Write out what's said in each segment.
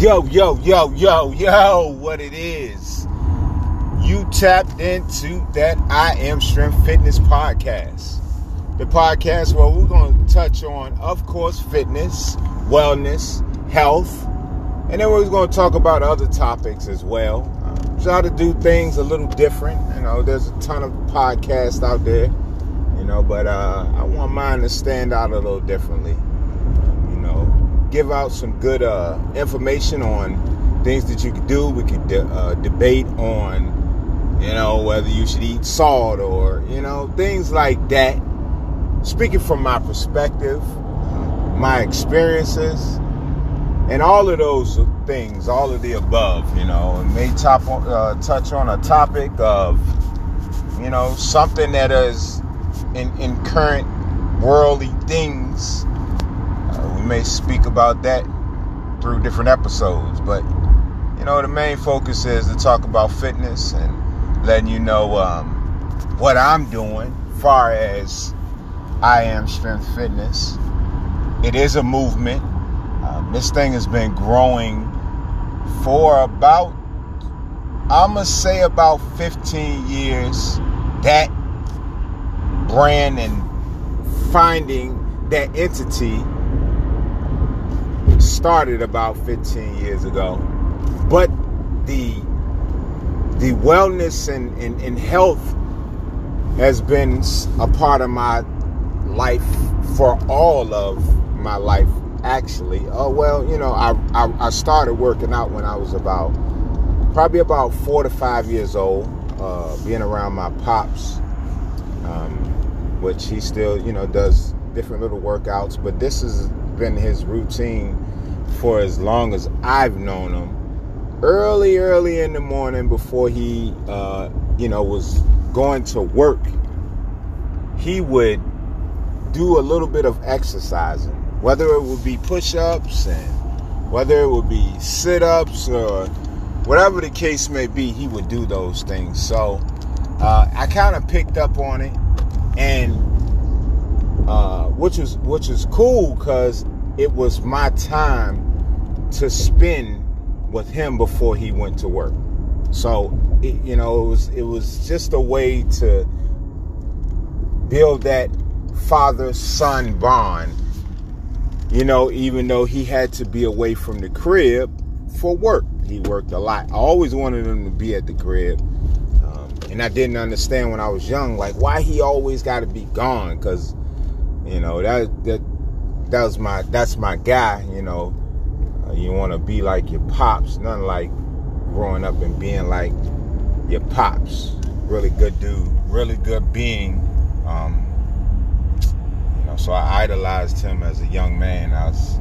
Yo, yo, yo, yo, yo, what it is. You tapped into that I Am Strength Fitness podcast. The podcast where we're going to touch on, of course, fitness, wellness, health, and then we're going to talk about other topics as well. Try to do things a little different. You know, there's a ton of podcasts out there, you know, but uh, I want mine to stand out a little differently give out some good uh, information on things that you could do. We could de- uh, debate on, you know, whether you should eat salt or, you know, things like that. Speaking from my perspective, my experiences, and all of those things, all of the above, you know, and may top, uh, touch on a topic of, you know, something that is in, in current worldly things may speak about that through different episodes, but you know, the main focus is to talk about fitness and letting you know um, what I'm doing far as I am strength fitness. It is a movement. Um, this thing has been growing for about, I'm going to say about 15 years. That brand and finding that entity started about 15 years ago. But the the wellness and, and, and health has been a part of my life for all of my life actually oh well you know I, I, I started working out when i was about probably about four to five years old uh, being around my pops um, which he still you know does different little workouts but this has been his routine for as long as I've known him. Early, early in the morning before he, uh, you know, was going to work, he would do a little bit of exercising, whether it would be push ups and whether it would be sit ups or whatever the case may be, he would do those things. So uh, I kind of picked up on it, and uh, which was which was cool because it was my time to spend with him before he went to work. So, it, you know, it was it was just a way to build that father son bond. You know, even though he had to be away from the crib for work, he worked a lot. I always wanted him to be at the crib, um, and I didn't understand when I was young, like why he always got to be gone. Because, you know, that that that was my that's my guy. You know, you want to be like your pops, nothing like growing up and being like your pops. Really good dude, really good being. Um, you know, so I idolized him as a young man. I was,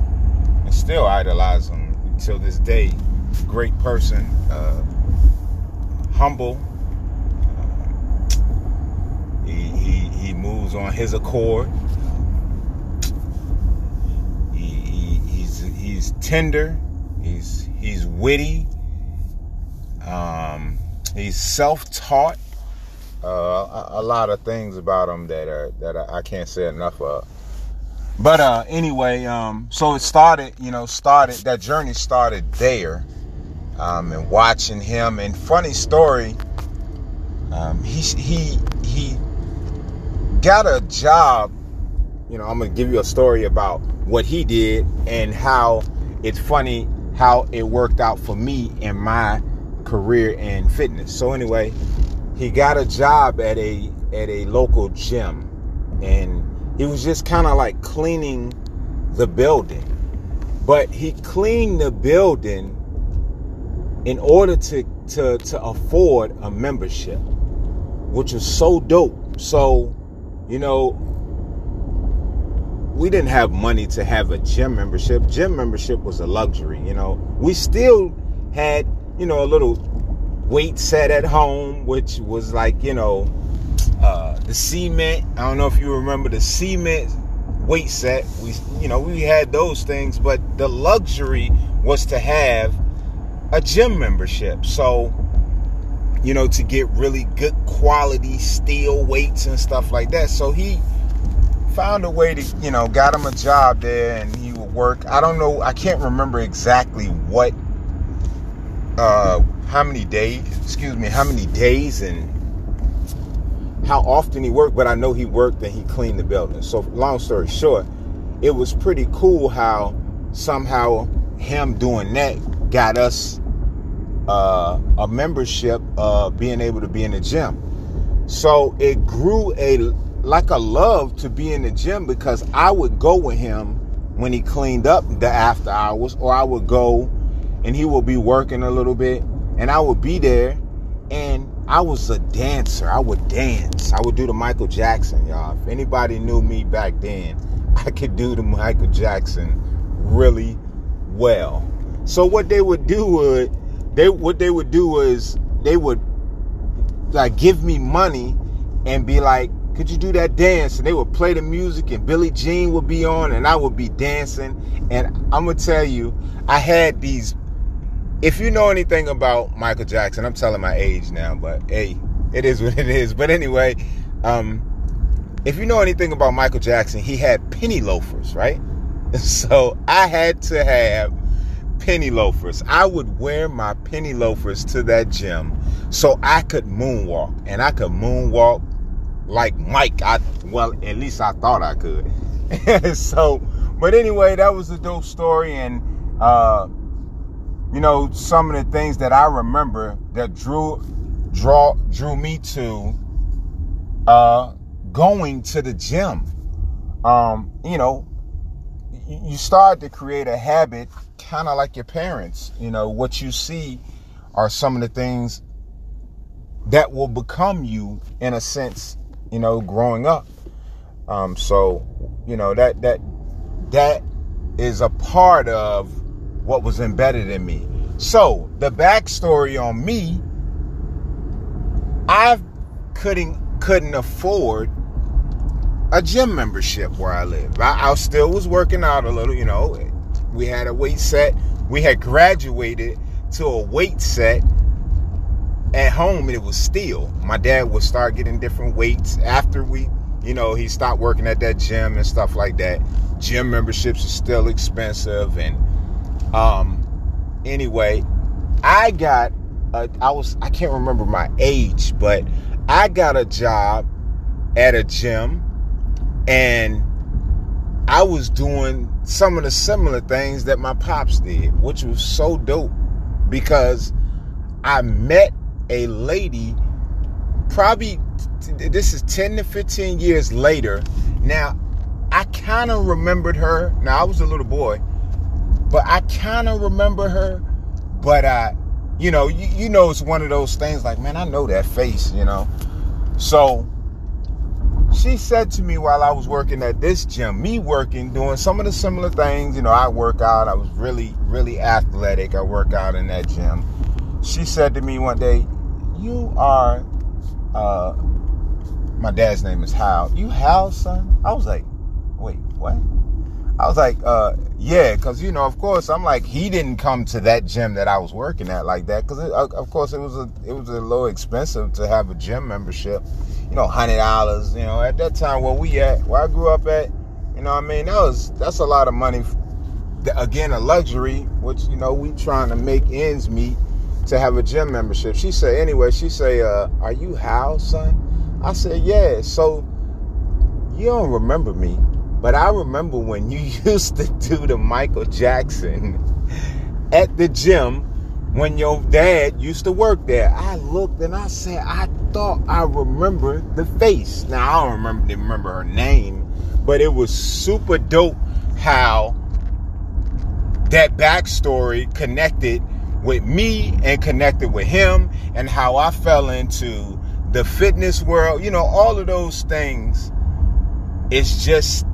and still idolize him until this day. Great person, uh, humble. Uh, he, he he moves on his accord. He's tender. He's he's witty. Um, he's self-taught. Uh, a, a, lot of things about him that are that I can't say enough of. But uh, anyway, um, so it started. You know, started that journey started there, um, and watching him. And funny story, um, he he he got a job. You know, I'm gonna give you a story about what he did and how it's funny how it worked out for me in my career in fitness. So anyway, he got a job at a at a local gym and he was just kind of like cleaning the building. But he cleaned the building in order to to to afford a membership, which is so dope. So, you know, we didn't have money to have a gym membership. Gym membership was a luxury, you know. We still had, you know, a little weight set at home, which was like, you know, uh, the cement. I don't know if you remember the cement weight set. We, you know, we had those things, but the luxury was to have a gym membership. So, you know, to get really good quality steel weights and stuff like that. So he found a way to, you know, got him a job there and he would work. I don't know, I can't remember exactly what uh, how many days, excuse me, how many days and how often he worked, but I know he worked and he cleaned the building. So, long story short, it was pretty cool how somehow him doing that got us uh, a membership, uh, being able to be in the gym. So it grew a like a love to be in the gym because I would go with him when he cleaned up the after hours, or I would go and he would be working a little bit, and I would be there, and I was a dancer. I would dance. I would do the Michael Jackson, y'all. If anybody knew me back then, I could do the Michael Jackson really well. So what they would do would they what they would do is they would like give me money and be like, could you do that dance? And they would play the music and Billie Jean would be on and I would be dancing. And I'm gonna tell you, I had these if you know anything about Michael Jackson, I'm telling my age now, but hey, it is what it is. But anyway, um, if you know anything about Michael Jackson, he had penny loafers, right? So I had to have penny loafers. I would wear my penny loafers to that gym so I could moonwalk. And I could moonwalk like Mike. I well, at least I thought I could. so, but anyway, that was a dope story and uh you know, some of the things that I remember that drew draw drew me to uh going to the gym. Um, you know, you start to create a habit kind of like your parents. You know, what you see are some of the things that will become you in a sense, you know, growing up. Um, so, you know, that that that is a part of what was embedded in me. So the backstory on me, I couldn't couldn't afford a gym membership where I live. I, I still was working out a little, you know. We had a weight set. We had graduated to a weight set at home it was steel. My dad would start getting different weights after we, you know, he stopped working at that gym and stuff like that. Gym memberships are still expensive and um anyway, I got a, I was I can't remember my age, but I got a job at a gym and I was doing some of the similar things that my pops did, which was so dope because I met a lady probably this is 10 to 15 years later. Now, I kind of remembered her. Now, I was a little boy, but I kind of remember her. But I, you know, you, you know, it's one of those things like, man, I know that face, you know. So she said to me while I was working at this gym, me working, doing some of the similar things, you know, I work out. I was really, really athletic. I work out in that gym. She said to me one day, You are, uh, my dad's name is Hal. You Hal, son? I was like, Wait, what? I was like, uh, yeah, because you know, of course, I'm like, he didn't come to that gym that I was working at like that, because of course it was a it was a little expensive to have a gym membership, you know, hundred dollars, you know, at that time where we at, where I grew up at, you know, I mean, that was that's a lot of money. Again, a luxury, which you know, we trying to make ends meet to have a gym membership. She said, anyway, she say, uh, are you Hal, son? I said, yeah. So you don't remember me but I remember when you used to do the Michael Jackson at the gym when your dad used to work there. I looked and I said, I thought I remember the face. Now I don't remember remember her name, but it was super dope how that backstory connected with me and connected with him and how I fell into the fitness world. You know, all of those things. It's just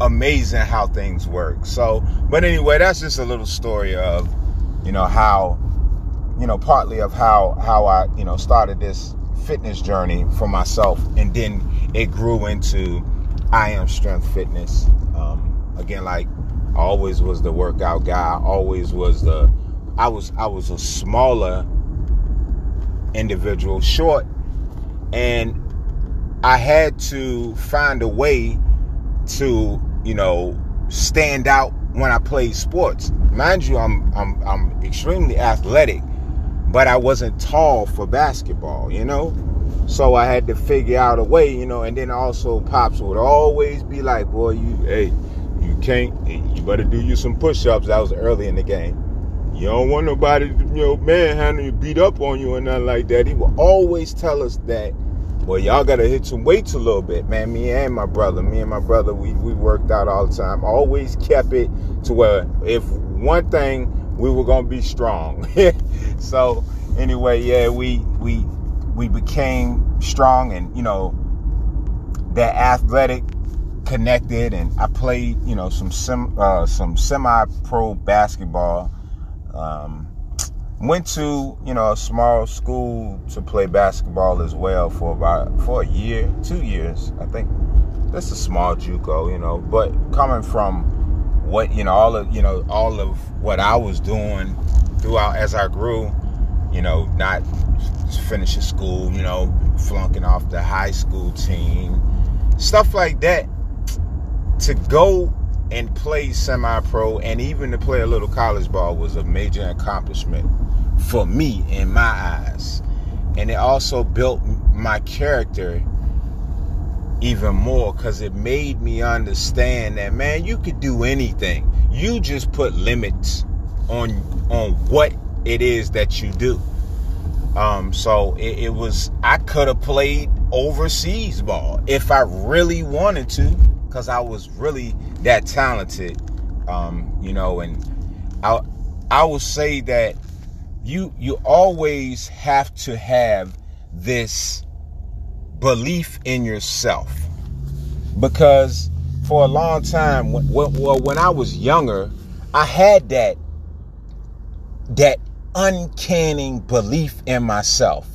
amazing how things work. So, but anyway, that's just a little story of, you know, how, you know, partly of how how I, you know, started this fitness journey for myself, and then it grew into I am Strength Fitness. Um, again, like always was the workout guy. always was the I was I was a smaller individual, short, and I had to find a way to, you know, stand out when I played sports. Mind you, I'm I'm I'm extremely athletic, but I wasn't tall for basketball, you know? So I had to figure out a way, you know, and then also Pops would always be like, boy, you, hey, you can't, you better do you some push-ups. That was early in the game. You don't want nobody, you know, manhandle you, beat up on you or nothing like that. He will always tell us that, well, y'all got to hit some weights a little bit, man. Me and my brother, me and my brother, we, we worked out all the time. Always kept it to where if one thing, we were to be strong. so anyway, yeah, we, we, we became strong and, you know, that athletic connected and I played, you know, some sim, uh, some semi-pro basketball. Um, went to, you know, a small school to play basketball as well for about for a year, two years, I think. That's a small JUCO, you know, but coming from what, you know, all of, you know, all of what I was doing throughout as I grew, you know, not finishing school, you know, flunking off the high school team, stuff like that. To go and play semi pro and even to play a little college ball was a major accomplishment for me in my eyes. And it also built my character even more because it made me understand that man you could do anything. You just put limits on on what it is that you do. Um, so it, it was I could have played overseas ball if I really wanted to, because I was really that talented. Um, you know, and I I will say that you you always have to have this belief in yourself because for a long time well when I was younger I had that that uncanny belief in myself.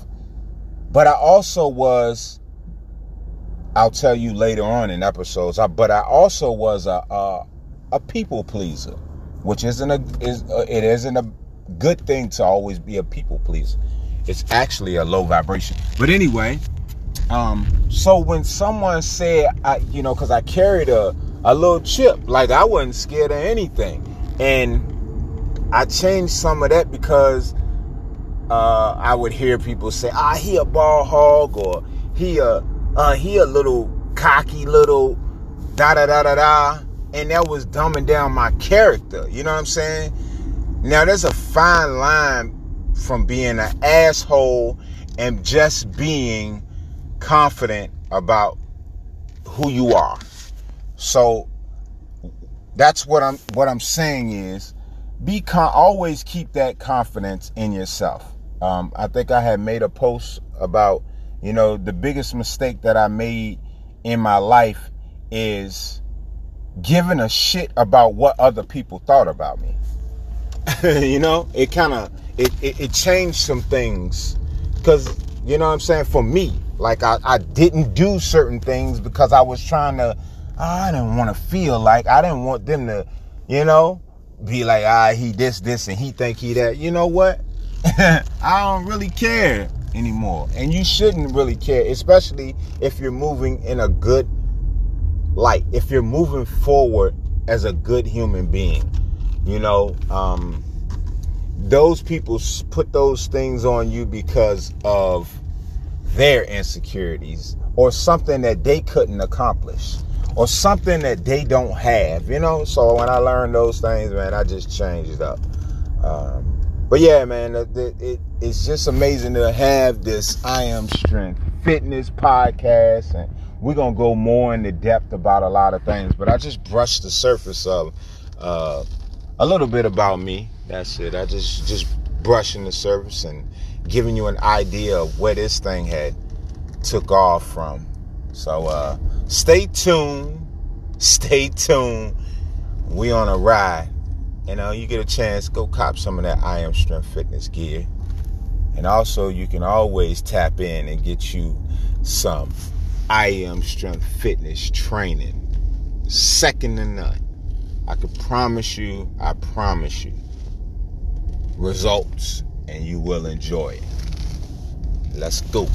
But I also was, I'll tell you later on in episodes, but I also was a, a, a people pleaser, which isn't a, is, uh, it isn't a good thing to always be a people pleaser. It's actually a low vibration. But anyway, um, so when someone said, I, you know, because I carried a, a little chip, like I wasn't scared of anything. And I changed some of that because uh, I would hear people say, "Ah, he a ball hog," or "He a uh, he a little cocky little da da da da da," and that was dumbing down my character. You know what I'm saying? Now there's a fine line from being an asshole and just being confident about who you are. So that's what I'm what I'm saying is be con- always keep that confidence in yourself. Um, I think I had made a post about, you know, the biggest mistake that I made in my life is giving a shit about what other people thought about me. you know, it kind of it, it, it changed some things because you know what I'm saying for me, like I, I didn't do certain things because I was trying to. I didn't want to feel like I didn't want them to, you know, be like, ah, he this, this, and he think he that. You know what? I don't really care anymore. And you shouldn't really care, especially if you're moving in a good light, if you're moving forward as a good human being. You know, um, those people put those things on you because of their insecurities or something that they couldn't accomplish or something that they don't have, you know. So when I learned those things, man, I just changed it up. Um, but yeah, man, it, it, it's just amazing to have this I Am Strength Fitness podcast, and we're gonna go more into depth about a lot of things. But I just brushed the surface of uh, a little bit about me. That's it. I just just brushing the surface and giving you an idea of where this thing had took off from. So uh, stay tuned. Stay tuned. We on a ride. And uh, you get a chance, go cop some of that I Am Strength Fitness gear. And also, you can always tap in and get you some I Am Strength Fitness training. Second to none. I can promise you, I promise you, results, and you will enjoy it. Let's go.